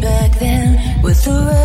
back then with the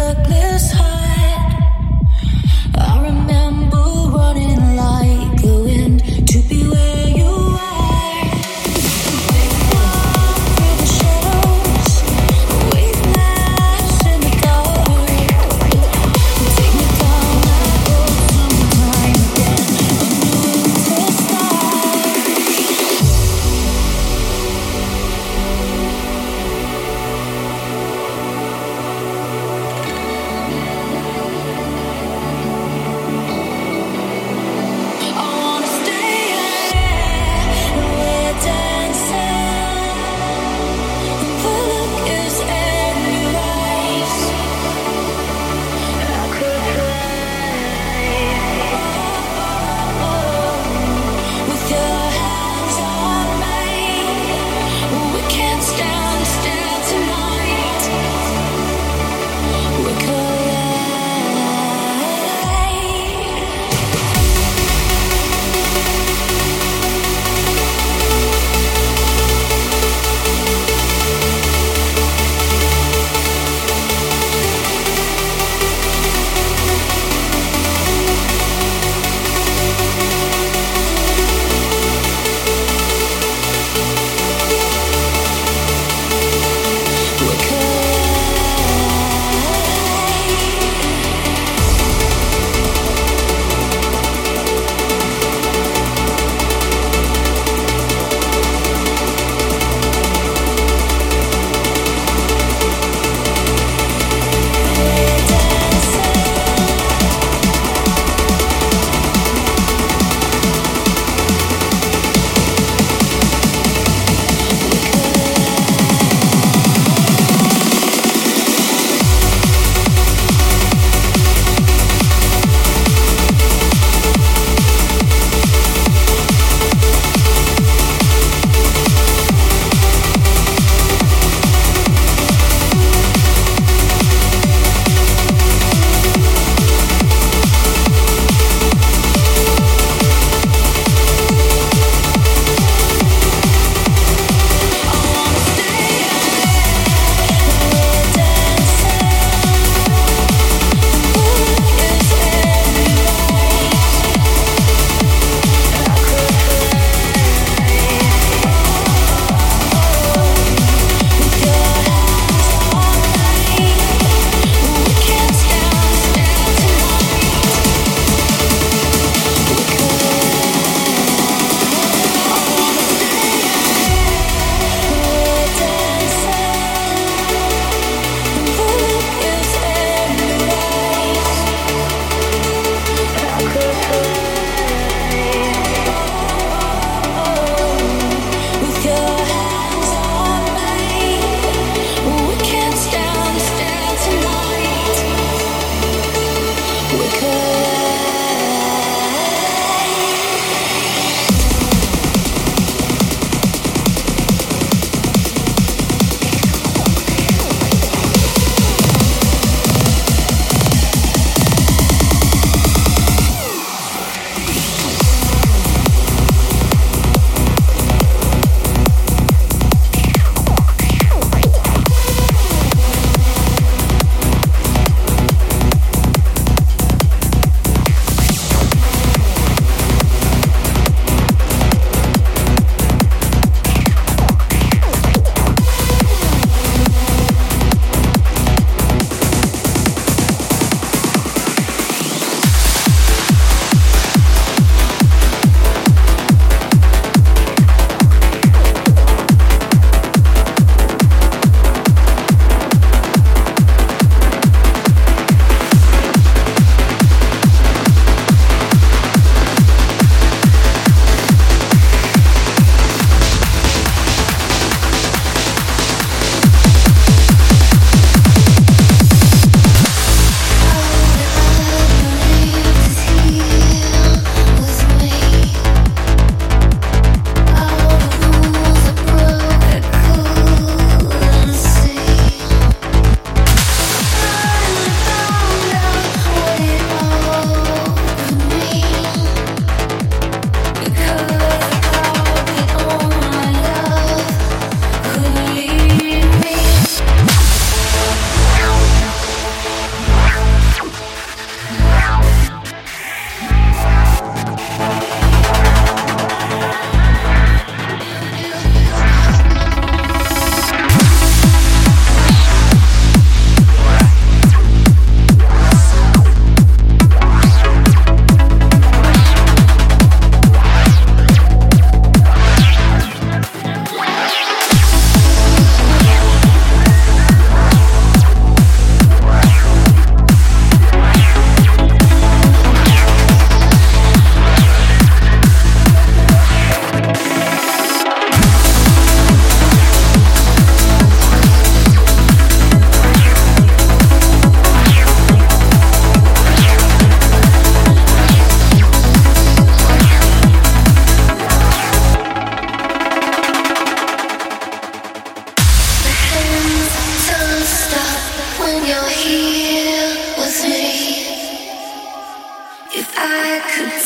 Caught between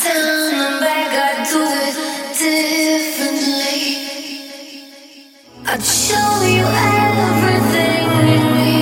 two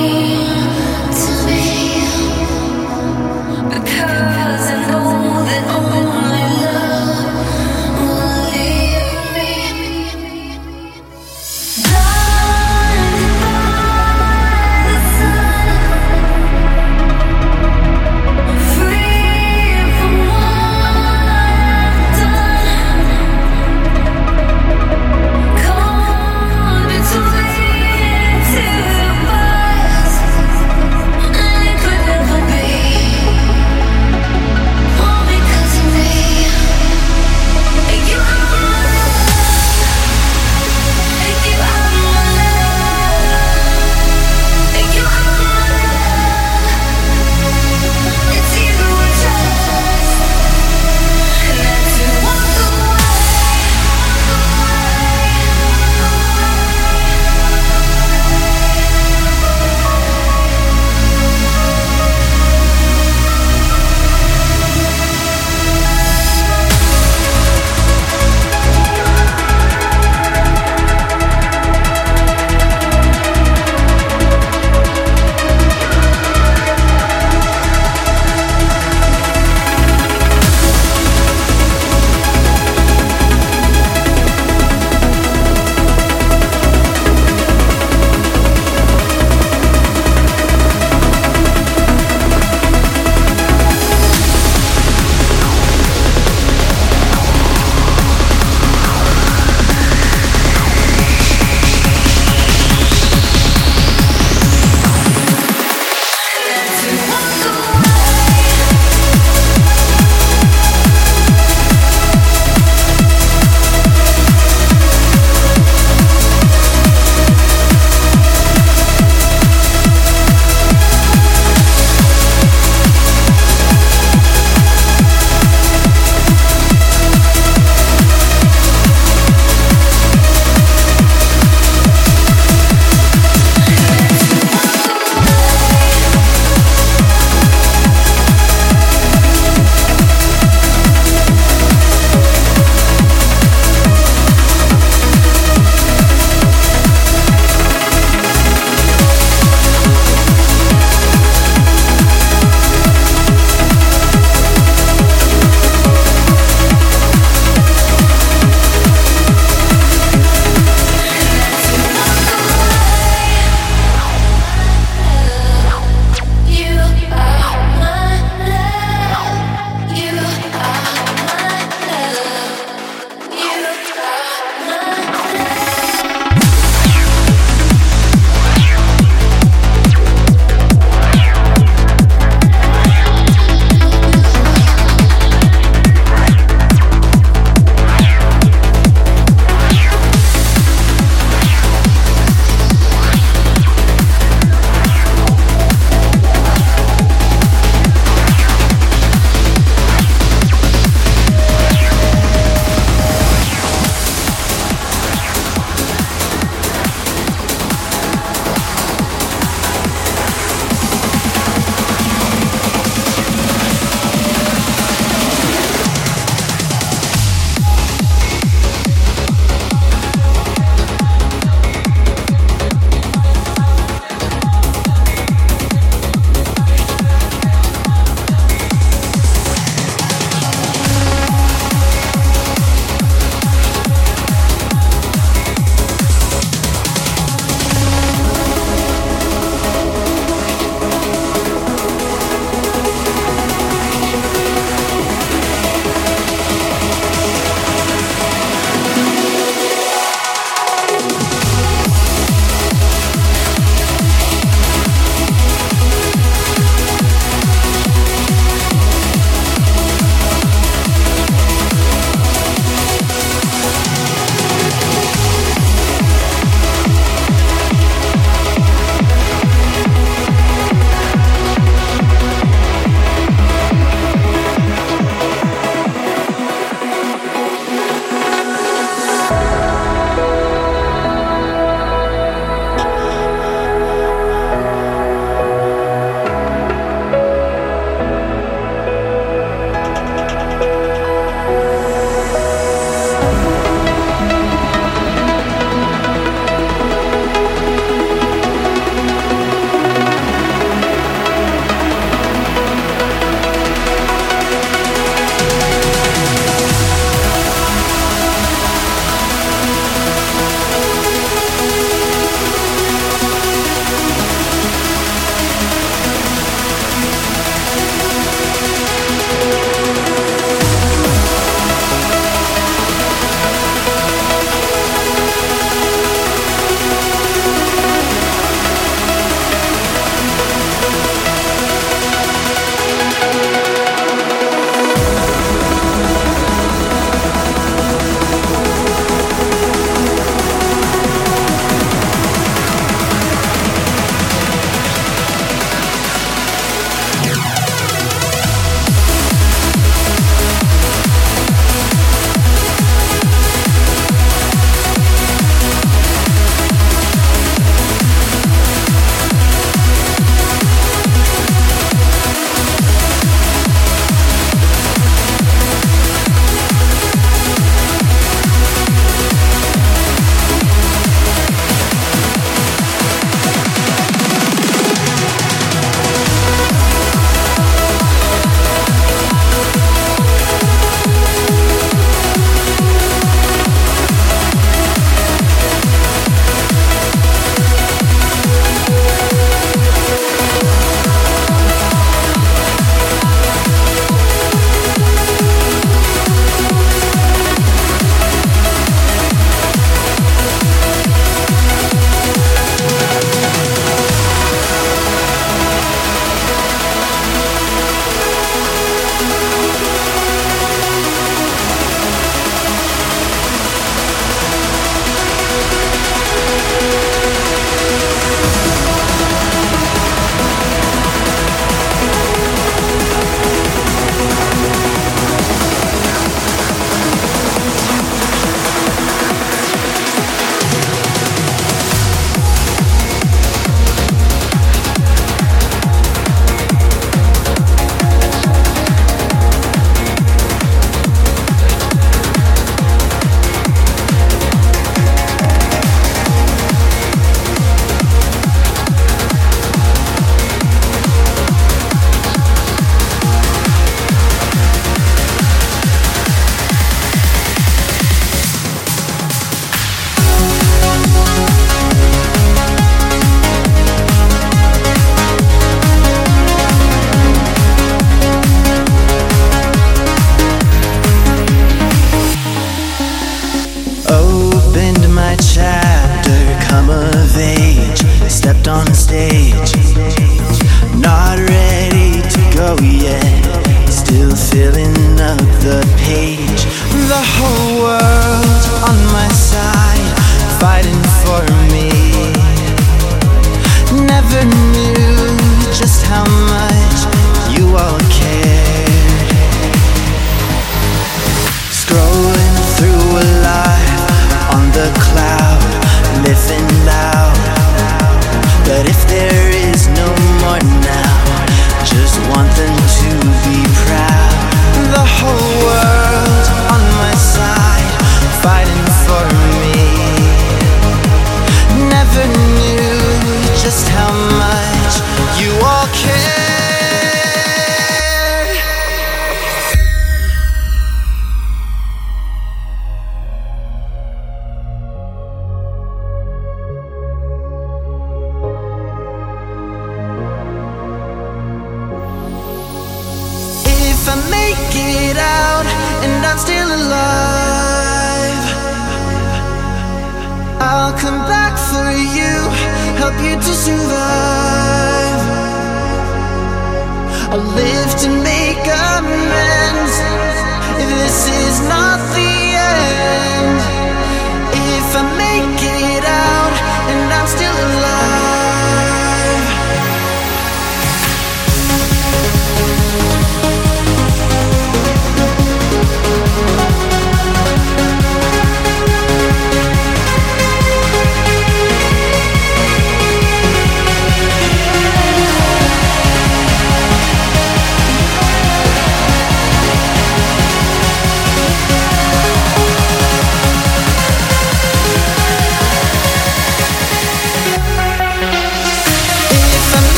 stepped on the stage. Not ready to go yet, still filling up the page. The whole world on my side, fighting for me. Never knew just how much you all.